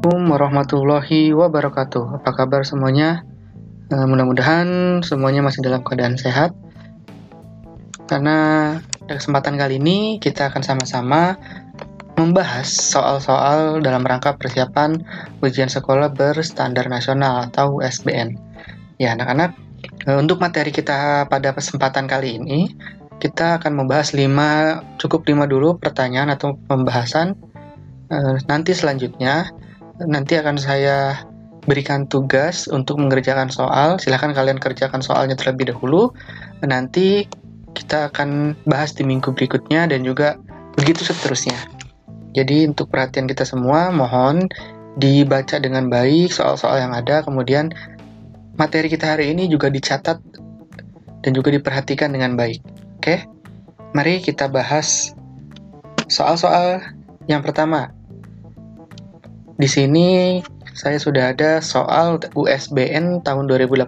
Assalamualaikum warahmatullahi wabarakatuh. Apa kabar semuanya? Uh, Mudah-mudahan semuanya masih dalam keadaan sehat. Karena pada kesempatan kali ini kita akan sama-sama membahas soal-soal dalam rangka persiapan ujian sekolah berstandar nasional atau USBN. Ya, anak-anak, uh, untuk materi kita pada kesempatan kali ini, kita akan membahas 5 cukup 5 dulu pertanyaan atau pembahasan. Uh, nanti selanjutnya nanti akan saya berikan tugas untuk mengerjakan soal. Silahkan kalian kerjakan soalnya terlebih dahulu. Nanti kita akan bahas di minggu berikutnya dan juga begitu seterusnya. Jadi untuk perhatian kita semua, mohon dibaca dengan baik soal-soal yang ada, kemudian materi kita hari ini juga dicatat dan juga diperhatikan dengan baik. Oke, mari kita bahas soal-soal yang pertama. Di sini saya sudah ada soal USBN tahun 2018.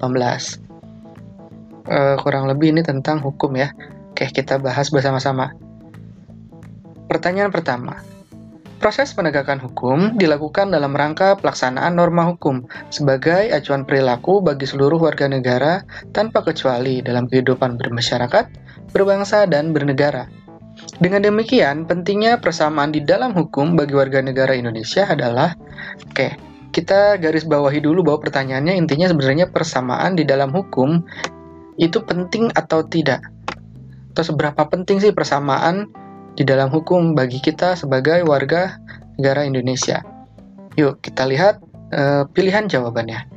Uh, kurang lebih ini tentang hukum ya. Oke, kita bahas bersama-sama. Pertanyaan pertama. Proses penegakan hukum dilakukan dalam rangka pelaksanaan norma hukum sebagai acuan perilaku bagi seluruh warga negara tanpa kecuali dalam kehidupan bermasyarakat, berbangsa, dan bernegara. Dengan demikian, pentingnya persamaan di dalam hukum bagi warga negara Indonesia adalah oke, kita garis bawahi dulu bahwa pertanyaannya intinya sebenarnya persamaan di dalam hukum itu penting atau tidak? Atau seberapa penting sih persamaan di dalam hukum bagi kita sebagai warga negara Indonesia? Yuk, kita lihat uh, pilihan jawabannya.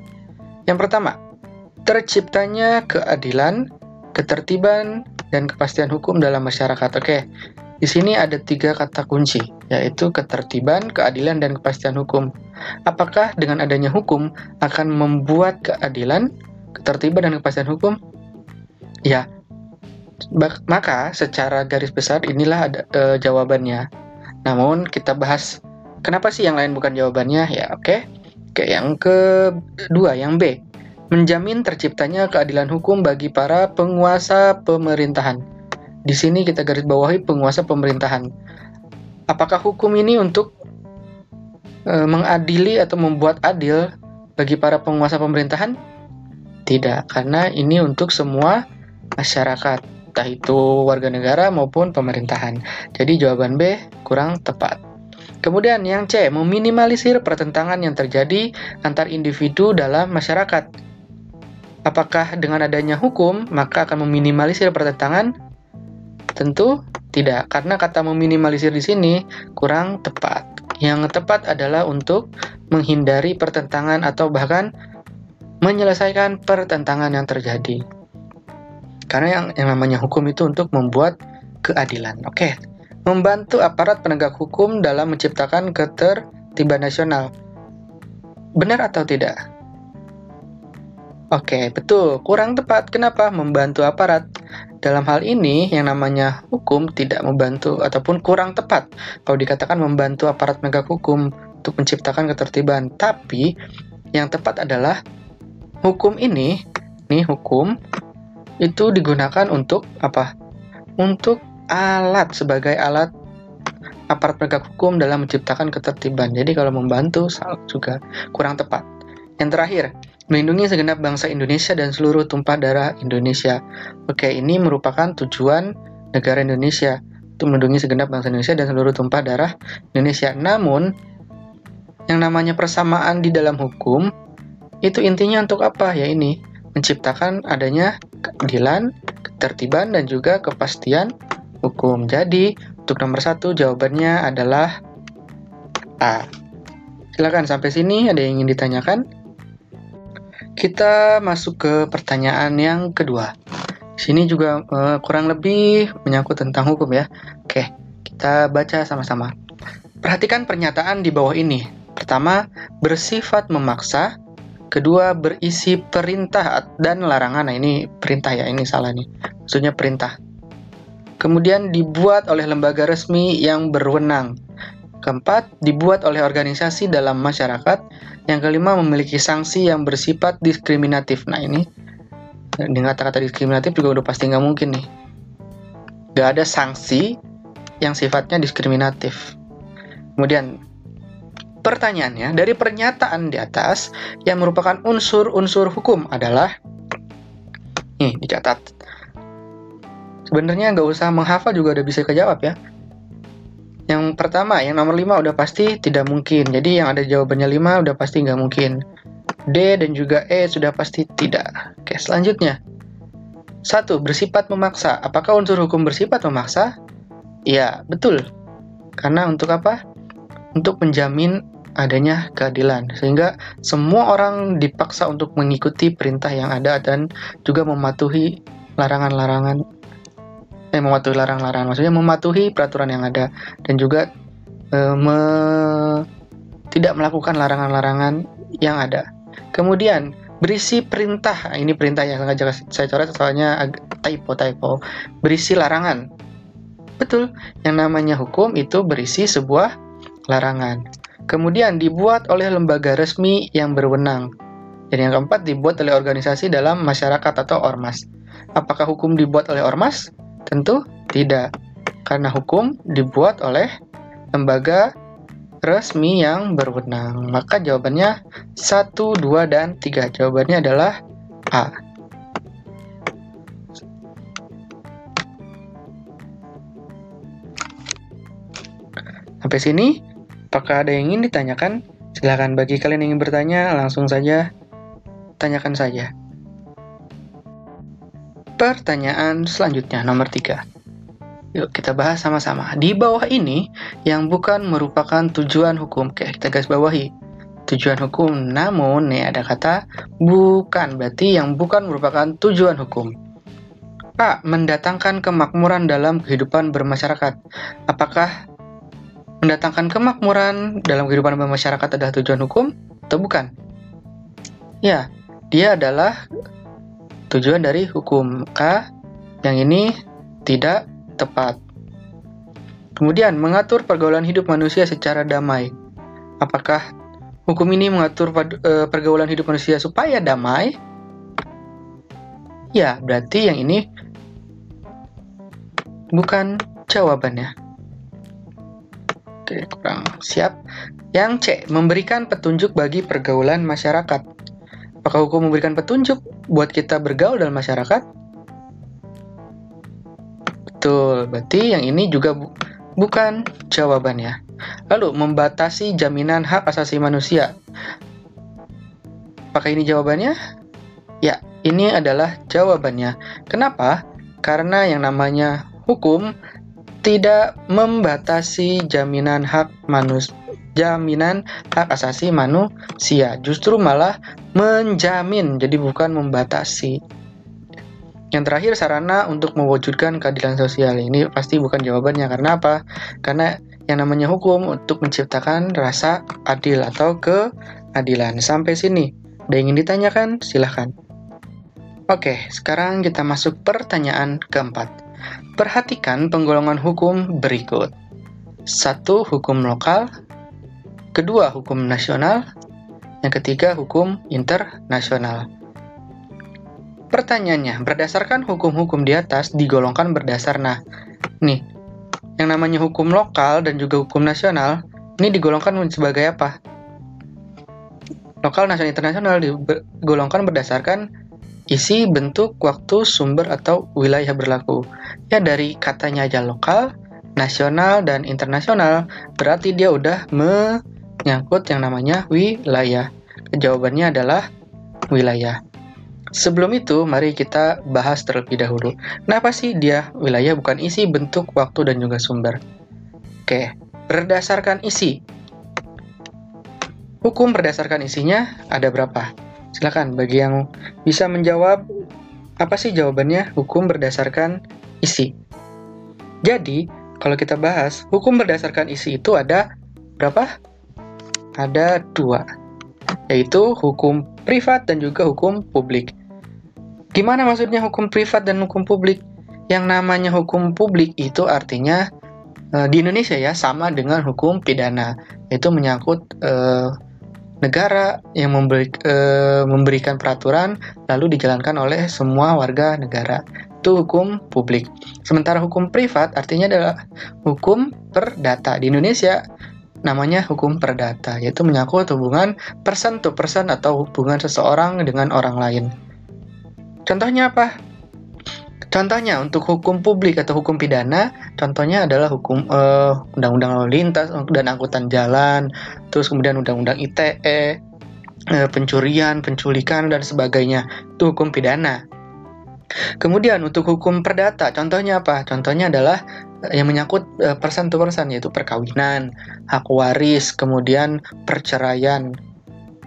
Yang pertama, terciptanya keadilan, ketertiban, dan kepastian hukum dalam masyarakat. Oke, di sini ada tiga kata kunci, yaitu ketertiban, keadilan, dan kepastian hukum. Apakah dengan adanya hukum akan membuat keadilan, ketertiban, dan kepastian hukum? Ya, maka secara garis besar inilah ada, e, jawabannya. Namun kita bahas kenapa sih yang lain bukan jawabannya? Ya, oke. Okay. Oke, yang kedua, yang B menjamin terciptanya keadilan hukum bagi para penguasa pemerintahan. Di sini kita garis bawahi penguasa pemerintahan. Apakah hukum ini untuk e, mengadili atau membuat adil bagi para penguasa pemerintahan? Tidak, karena ini untuk semua masyarakat, entah itu warga negara maupun pemerintahan. Jadi jawaban B kurang tepat. Kemudian yang C, meminimalisir pertentangan yang terjadi antar individu dalam masyarakat. Apakah dengan adanya hukum maka akan meminimalisir pertentangan? Tentu tidak, karena kata meminimalisir di sini kurang tepat. Yang tepat adalah untuk menghindari pertentangan atau bahkan menyelesaikan pertentangan yang terjadi. Karena yang, yang namanya hukum itu untuk membuat keadilan. Oke, membantu aparat penegak hukum dalam menciptakan ketertiban nasional. Benar atau tidak? Oke, betul. Kurang tepat. Kenapa? Membantu aparat. Dalam hal ini, yang namanya hukum tidak membantu ataupun kurang tepat kalau dikatakan membantu aparat penegak hukum untuk menciptakan ketertiban. Tapi, yang tepat adalah hukum ini, nih hukum, itu digunakan untuk apa? Untuk alat, sebagai alat aparat penegak hukum dalam menciptakan ketertiban. Jadi kalau membantu juga kurang tepat. Yang terakhir, melindungi segenap bangsa Indonesia dan seluruh tumpah darah Indonesia. Oke, ini merupakan tujuan negara Indonesia untuk melindungi segenap bangsa Indonesia dan seluruh tumpah darah Indonesia. Namun, yang namanya persamaan di dalam hukum itu intinya untuk apa? Ya ini, menciptakan adanya keadilan, ketertiban, dan juga kepastian hukum. Jadi, untuk nomor satu jawabannya adalah A. Silakan sampai sini ada yang ingin ditanyakan? Kita masuk ke pertanyaan yang kedua. Sini juga uh, kurang lebih menyangkut tentang hukum ya. Oke, kita baca sama-sama. Perhatikan pernyataan di bawah ini. Pertama, bersifat memaksa. Kedua, berisi perintah dan larangan. Nah, ini perintah ya, ini salah nih. Maksudnya perintah. Kemudian dibuat oleh lembaga resmi yang berwenang. Keempat, dibuat oleh organisasi dalam masyarakat. Yang kelima, memiliki sanksi yang bersifat diskriminatif. Nah ini, dengan kata-kata diskriminatif juga udah pasti nggak mungkin nih. Gak ada sanksi yang sifatnya diskriminatif. Kemudian, Pertanyaannya, dari pernyataan di atas yang merupakan unsur-unsur hukum adalah nih dicatat. Sebenarnya nggak usah menghafal juga udah bisa kejawab ya. Yang pertama, yang nomor 5 udah pasti tidak mungkin. Jadi yang ada jawabannya 5 udah pasti nggak mungkin. D dan juga E sudah pasti tidak. Oke, selanjutnya. Satu, bersifat memaksa. Apakah unsur hukum bersifat memaksa? Ya, betul. Karena untuk apa? Untuk menjamin adanya keadilan sehingga semua orang dipaksa untuk mengikuti perintah yang ada dan juga mematuhi larangan-larangan eh mematuhi larangan-larangan maksudnya mematuhi peraturan yang ada. Dan juga eh, me, tidak melakukan larangan-larangan yang ada. Kemudian berisi perintah. Nah, ini perintah yang sengaja saya coret soalnya typo typo. Berisi larangan. Betul yang namanya hukum itu berisi sebuah larangan. Kemudian dibuat oleh lembaga resmi yang berwenang. Dan yang keempat dibuat oleh organisasi dalam masyarakat atau ormas. Apakah hukum dibuat oleh ormas? Tentu tidak. Karena hukum dibuat oleh lembaga resmi yang berwenang. Maka jawabannya 1, 2, dan 3. Jawabannya adalah A. Sampai sini Apakah ada yang ingin ditanyakan? Silahkan bagi kalian yang ingin bertanya, langsung saja tanyakan saja. Pertanyaan selanjutnya, nomor 3. Yuk kita bahas sama-sama. Di bawah ini, yang bukan merupakan tujuan hukum. Oke, kita garis bawahi. Tujuan hukum, namun nih ada kata bukan. Berarti yang bukan merupakan tujuan hukum. A. Mendatangkan kemakmuran dalam kehidupan bermasyarakat. Apakah mendatangkan kemakmuran dalam kehidupan masyarakat adalah tujuan hukum atau bukan? Ya, dia adalah tujuan dari hukum. K yang ini tidak tepat. Kemudian, mengatur pergaulan hidup manusia secara damai. Apakah hukum ini mengatur e, pergaulan hidup manusia supaya damai? Ya, berarti yang ini bukan jawabannya. Oke, kurang siap. Yang C, memberikan petunjuk bagi pergaulan masyarakat. Apakah hukum memberikan petunjuk buat kita bergaul dalam masyarakat? Betul, berarti yang ini juga bu bukan jawabannya. Lalu, membatasi jaminan hak asasi manusia. Apakah ini jawabannya? Ya, ini adalah jawabannya. Kenapa? Karena yang namanya hukum tidak membatasi jaminan hak manusia jaminan hak asasi manusia. Justru malah menjamin jadi bukan membatasi. Yang terakhir sarana untuk mewujudkan keadilan sosial. Ini pasti bukan jawabannya. Karena apa? Karena yang namanya hukum untuk menciptakan rasa adil atau keadilan. Sampai sini. Ada ingin ditanyakan? Silahkan. Oke sekarang kita masuk pertanyaan keempat. Perhatikan penggolongan hukum berikut. Satu, hukum lokal. Kedua, hukum nasional. Yang ketiga, hukum internasional. Pertanyaannya, berdasarkan hukum-hukum di atas digolongkan berdasar nah. Nih, yang namanya hukum lokal dan juga hukum nasional, ini digolongkan sebagai apa? Lokal, nasional, internasional digolongkan berdasarkan isi, bentuk, waktu, sumber, atau wilayah berlaku. Ya dari katanya aja lokal, nasional, dan internasional, berarti dia udah menyangkut yang namanya wilayah. Jawabannya adalah wilayah. Sebelum itu, mari kita bahas terlebih dahulu. Kenapa sih dia wilayah bukan isi, bentuk, waktu, dan juga sumber? Oke, berdasarkan isi. Hukum berdasarkan isinya ada berapa? Silakan bagi yang bisa menjawab apa sih jawabannya hukum berdasarkan isi. Jadi, kalau kita bahas hukum berdasarkan isi itu ada berapa? Ada dua, yaitu hukum privat dan juga hukum publik. Gimana maksudnya hukum privat dan hukum publik? Yang namanya hukum publik itu artinya eh, di Indonesia ya sama dengan hukum pidana, yaitu menyangkut eh, negara yang memberi, e, memberikan peraturan lalu dijalankan oleh semua warga negara. Itu hukum publik. Sementara hukum privat artinya adalah hukum perdata. Di Indonesia namanya hukum perdata, yaitu menyangkut hubungan person to person atau hubungan seseorang dengan orang lain. Contohnya apa? Contohnya untuk hukum publik atau hukum pidana, contohnya adalah hukum uh, undang-undang lalu lintas dan angkutan jalan, terus kemudian undang-undang ITE, uh, pencurian, penculikan dan sebagainya. Itu hukum pidana. Kemudian untuk hukum perdata, contohnya apa? Contohnya adalah yang menyangkut uh, person to person yaitu perkawinan, hak waris, kemudian perceraian,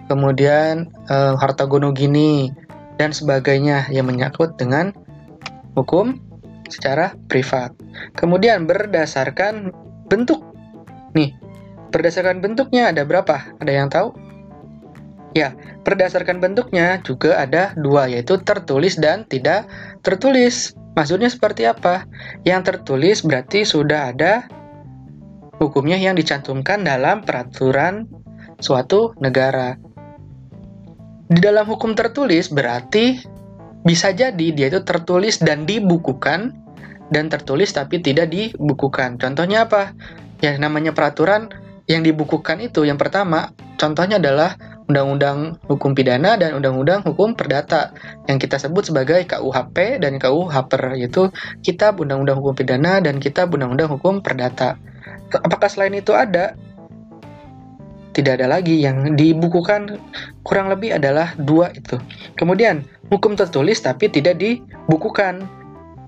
kemudian uh, harta gono gini dan sebagainya yang menyangkut dengan hukum secara privat. Kemudian berdasarkan bentuk. Nih, berdasarkan bentuknya ada berapa? Ada yang tahu? Ya, berdasarkan bentuknya juga ada dua, yaitu tertulis dan tidak tertulis. Maksudnya seperti apa? Yang tertulis berarti sudah ada hukumnya yang dicantumkan dalam peraturan suatu negara. Di dalam hukum tertulis berarti bisa jadi dia itu tertulis dan dibukukan dan tertulis tapi tidak dibukukan. Contohnya apa? Ya namanya peraturan yang dibukukan itu yang pertama contohnya adalah Undang-Undang Hukum Pidana dan Undang-Undang Hukum Perdata yang kita sebut sebagai KUHP dan KUHPER yaitu Kitab Undang-Undang Hukum Pidana dan Kitab Undang-Undang Hukum Perdata. Apakah selain itu ada? Tidak ada lagi yang dibukukan kurang lebih adalah dua itu. Kemudian hukum tertulis tapi tidak dibukukan.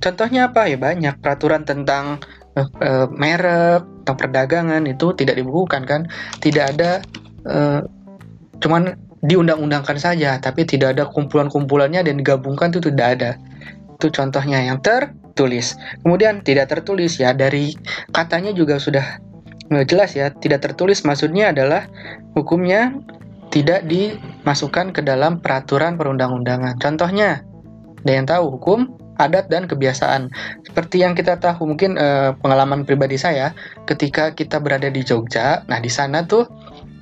Contohnya apa ya banyak peraturan tentang uh, uh, merek, tentang perdagangan itu tidak dibukukan kan? Tidak ada uh, cuman diundang-undangkan saja, tapi tidak ada kumpulan-kumpulannya dan digabungkan itu tidak ada. Itu contohnya yang tertulis. Kemudian tidak tertulis ya dari katanya juga sudah jelas ya, tidak tertulis maksudnya adalah hukumnya tidak dimasukkan ke dalam peraturan perundang-undangan. Contohnya, ada yang tahu hukum adat dan kebiasaan. Seperti yang kita tahu mungkin eh, pengalaman pribadi saya ketika kita berada di Jogja. Nah, di sana tuh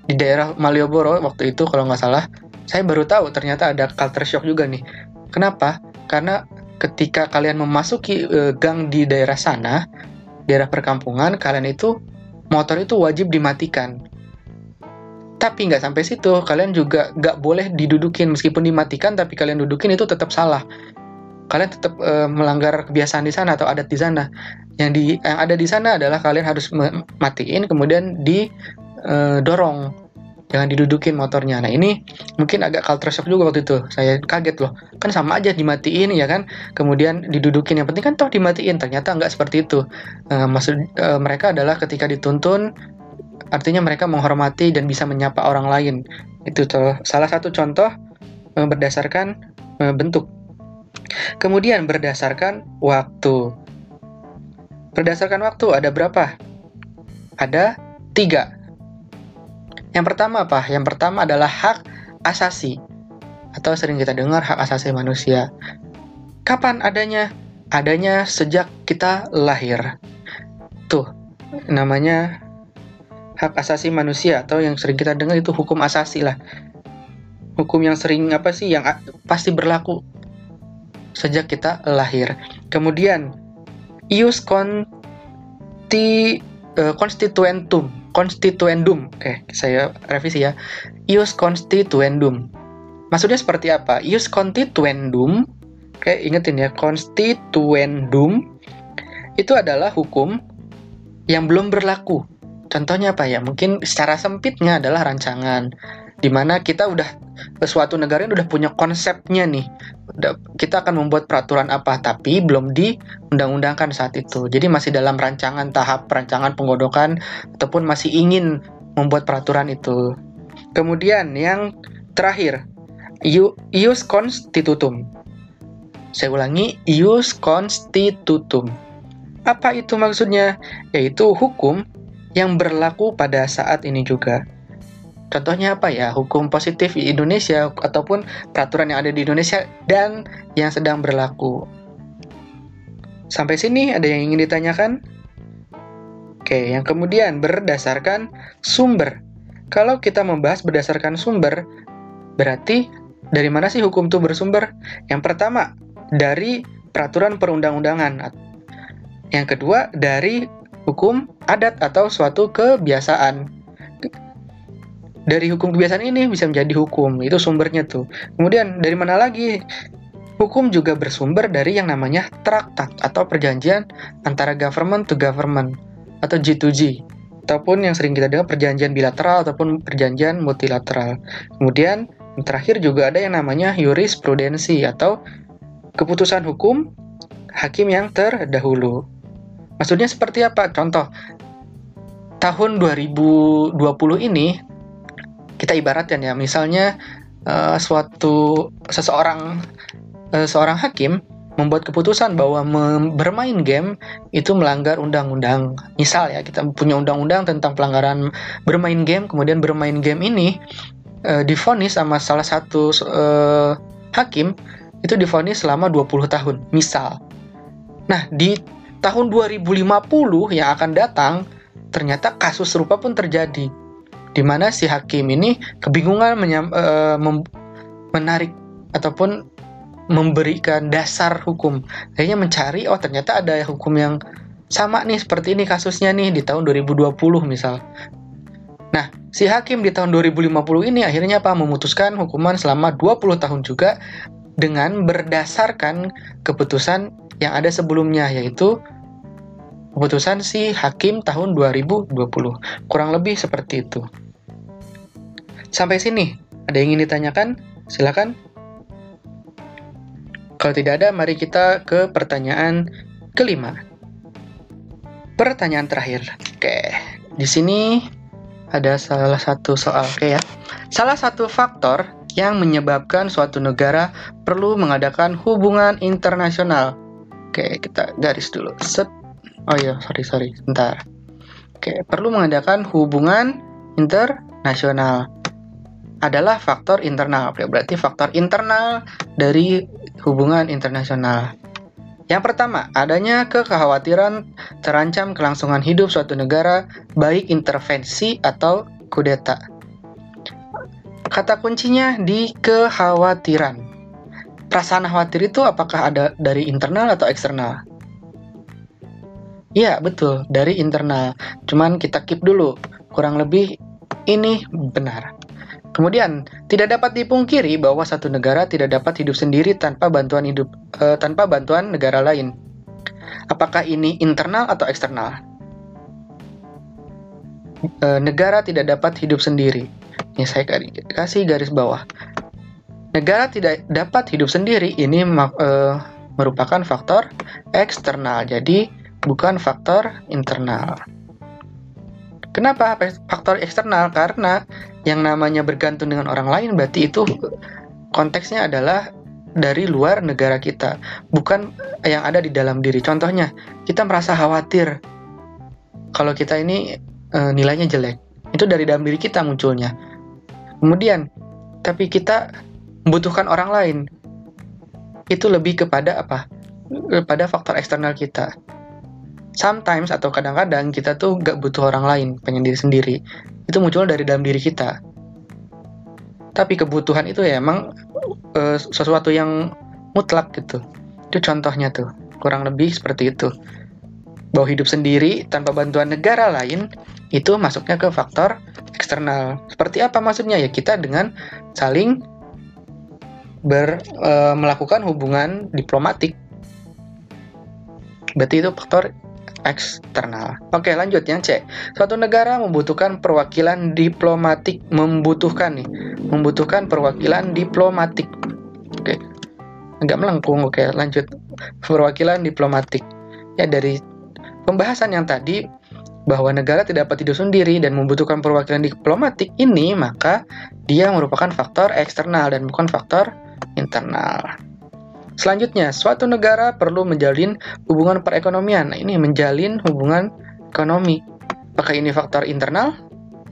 di daerah Malioboro waktu itu kalau nggak salah saya baru tahu ternyata ada culture shock juga nih. Kenapa? Karena ketika kalian memasuki e, gang di daerah sana daerah perkampungan kalian itu motor itu wajib dimatikan. Tapi nggak sampai situ kalian juga nggak boleh didudukin. Meskipun dimatikan tapi kalian dudukin itu tetap salah. Kalian tetap e, melanggar kebiasaan di sana atau adat di sana. Yang di yang ada di sana adalah kalian harus matiin kemudian di uh, dorong jangan didudukin motornya. Nah ini mungkin agak culture shock juga waktu itu. Saya kaget loh. Kan sama aja dimatiin ya kan. Kemudian didudukin. Yang penting kan toh dimatiin. Ternyata nggak seperti itu. Uh, maksud uh, mereka adalah ketika dituntun, artinya mereka menghormati dan bisa menyapa orang lain. Itu toh, salah satu contoh uh, berdasarkan uh, bentuk. Kemudian berdasarkan waktu. Berdasarkan waktu ada berapa? Ada tiga yang pertama apa? Yang pertama adalah hak asasi atau sering kita dengar hak asasi manusia. Kapan adanya? Adanya sejak kita lahir. Tuh, namanya hak asasi manusia atau yang sering kita dengar itu hukum asasi lah. Hukum yang sering apa sih yang pasti berlaku sejak kita lahir. Kemudian ius uh, constituendum. Oke, saya revisi ya. Ius constituendum. Maksudnya seperti apa? Ius constituendum. Oke, ingetin ya, constituendum itu adalah hukum yang belum berlaku. Contohnya apa ya? Mungkin secara sempitnya adalah rancangan di mana kita udah suatu negara ini udah punya konsepnya nih. Kita akan membuat peraturan apa, tapi belum diundang-undangkan saat itu. Jadi masih dalam rancangan tahap perancangan penggodokan ataupun masih ingin membuat peraturan itu. Kemudian yang terakhir, ius constitutum. Saya ulangi, ius constitutum. Apa itu maksudnya? Yaitu hukum yang berlaku pada saat ini juga. Contohnya apa ya? Hukum positif di Indonesia ataupun peraturan yang ada di Indonesia dan yang sedang berlaku. Sampai sini ada yang ingin ditanyakan? Oke, yang kemudian berdasarkan sumber. Kalau kita membahas berdasarkan sumber, berarti dari mana sih hukum itu bersumber? Yang pertama, dari peraturan perundang-undangan. Yang kedua, dari hukum adat atau suatu kebiasaan. Dari hukum kebiasaan ini bisa menjadi hukum. Itu sumbernya tuh. Kemudian dari mana lagi? Hukum juga bersumber dari yang namanya traktat atau perjanjian antara government to government atau G2G ataupun yang sering kita dengar perjanjian bilateral ataupun perjanjian multilateral. Kemudian yang terakhir juga ada yang namanya jurisprudensi atau keputusan hukum hakim yang terdahulu. Maksudnya seperti apa? Contoh, tahun 2020 ini kita ibaratkan ya, misalnya uh, suatu seseorang uh, seorang hakim membuat keputusan bahwa bermain game itu melanggar undang-undang. Misal ya, kita punya undang-undang tentang pelanggaran bermain game, kemudian bermain game ini uh, difonis sama salah satu uh, hakim itu difonis selama 20 tahun, misal. Nah, di tahun 2050 yang akan datang, ternyata kasus serupa pun terjadi di mana si hakim ini kebingungan menyam, uh, menarik ataupun memberikan dasar hukum. Kayaknya mencari oh ternyata ada hukum yang sama nih seperti ini kasusnya nih di tahun 2020 misal. Nah, si hakim di tahun 2050 ini akhirnya apa? Memutuskan hukuman selama 20 tahun juga dengan berdasarkan keputusan yang ada sebelumnya yaitu keputusan si hakim tahun 2020. Kurang lebih seperti itu. Sampai sini, ada yang ingin ditanyakan? Silakan. Kalau tidak ada, mari kita ke pertanyaan kelima. Pertanyaan terakhir. Oke, di sini ada salah satu soal. Oke ya. Salah satu faktor yang menyebabkan suatu negara perlu mengadakan hubungan internasional. Oke, kita garis dulu. Set. Oh iya, sorry sorry, sebentar. Oke, perlu mengadakan hubungan internasional adalah faktor internal. Berarti faktor internal dari hubungan internasional. Yang pertama, adanya kekhawatiran terancam kelangsungan hidup suatu negara, baik intervensi atau kudeta. Kata kuncinya di kekhawatiran. Perasaan khawatir itu apakah ada dari internal atau eksternal? Iya, betul, dari internal. Cuman kita keep dulu. Kurang lebih ini benar. Kemudian, tidak dapat dipungkiri bahwa satu negara tidak dapat hidup sendiri tanpa bantuan hidup uh, tanpa bantuan negara lain. Apakah ini internal atau eksternal? Uh, negara tidak dapat hidup sendiri. Ini saya kasih garis bawah. Negara tidak dapat hidup sendiri ini uh, merupakan faktor eksternal. Jadi bukan faktor internal. Kenapa faktor eksternal? Karena yang namanya bergantung dengan orang lain berarti itu konteksnya adalah dari luar negara kita, bukan yang ada di dalam diri. Contohnya, kita merasa khawatir kalau kita ini e, nilainya jelek. Itu dari dalam diri kita munculnya. Kemudian, tapi kita membutuhkan orang lain. Itu lebih kepada apa? Kepada faktor eksternal kita sometimes atau kadang-kadang kita tuh gak butuh orang lain, pengen diri sendiri. Itu muncul dari dalam diri kita. Tapi kebutuhan itu ya emang uh, sesuatu yang mutlak gitu. Itu contohnya tuh, kurang lebih seperti itu. Bahwa hidup sendiri tanpa bantuan negara lain itu masuknya ke faktor eksternal. Seperti apa maksudnya? Ya kita dengan saling ber, e, melakukan hubungan diplomatik. Berarti itu faktor eksternal. Oke, lanjut yang C. Suatu negara membutuhkan perwakilan diplomatik, membutuhkan nih, membutuhkan perwakilan diplomatik. Oke. Agak melengkung. Oke, lanjut. Perwakilan diplomatik. Ya dari pembahasan yang tadi bahwa negara tidak dapat hidup sendiri dan membutuhkan perwakilan diplomatik ini, maka dia merupakan faktor eksternal dan bukan faktor internal. Selanjutnya, suatu negara perlu menjalin hubungan perekonomian. Nah, ini menjalin hubungan ekonomi. Apakah ini faktor internal?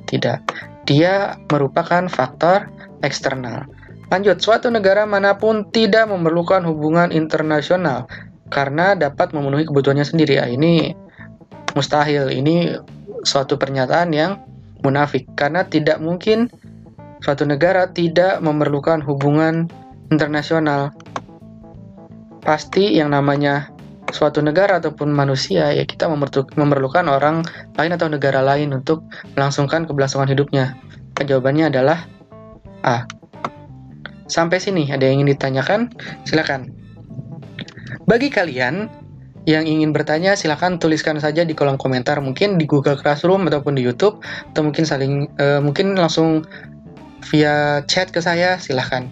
Tidak. Dia merupakan faktor eksternal. Lanjut, suatu negara mana pun tidak memerlukan hubungan internasional karena dapat memenuhi kebutuhannya sendiri. Ya, ini mustahil. Ini suatu pernyataan yang munafik karena tidak mungkin suatu negara tidak memerlukan hubungan internasional pasti yang namanya suatu negara ataupun manusia ya kita memerlukan orang lain atau negara lain untuk melangsungkan keberlangsungan hidupnya. Jawabannya adalah A. Sampai sini ada yang ingin ditanyakan? Silakan. Bagi kalian yang ingin bertanya silahkan tuliskan saja di kolom komentar mungkin di Google Classroom ataupun di YouTube atau mungkin saling uh, mungkin langsung via chat ke saya silahkan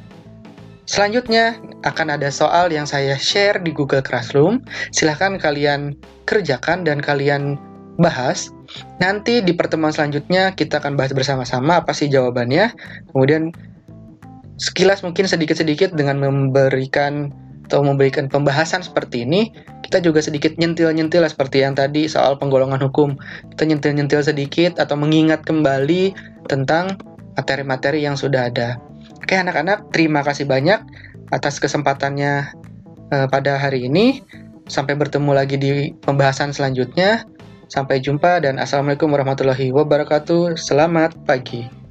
selanjutnya akan ada soal yang saya share di Google Classroom silahkan kalian kerjakan dan kalian bahas nanti di pertemuan selanjutnya kita akan bahas bersama-sama apa sih jawabannya kemudian sekilas mungkin sedikit-sedikit dengan memberikan atau memberikan pembahasan seperti ini, kita juga sedikit nyentil-nyentil seperti yang tadi soal penggolongan hukum. Kita nyentil-nyentil sedikit atau mengingat kembali tentang materi-materi yang sudah ada. Oke anak-anak, terima kasih banyak atas kesempatannya uh, pada hari ini. Sampai bertemu lagi di pembahasan selanjutnya. Sampai jumpa dan Assalamualaikum warahmatullahi wabarakatuh. Selamat pagi.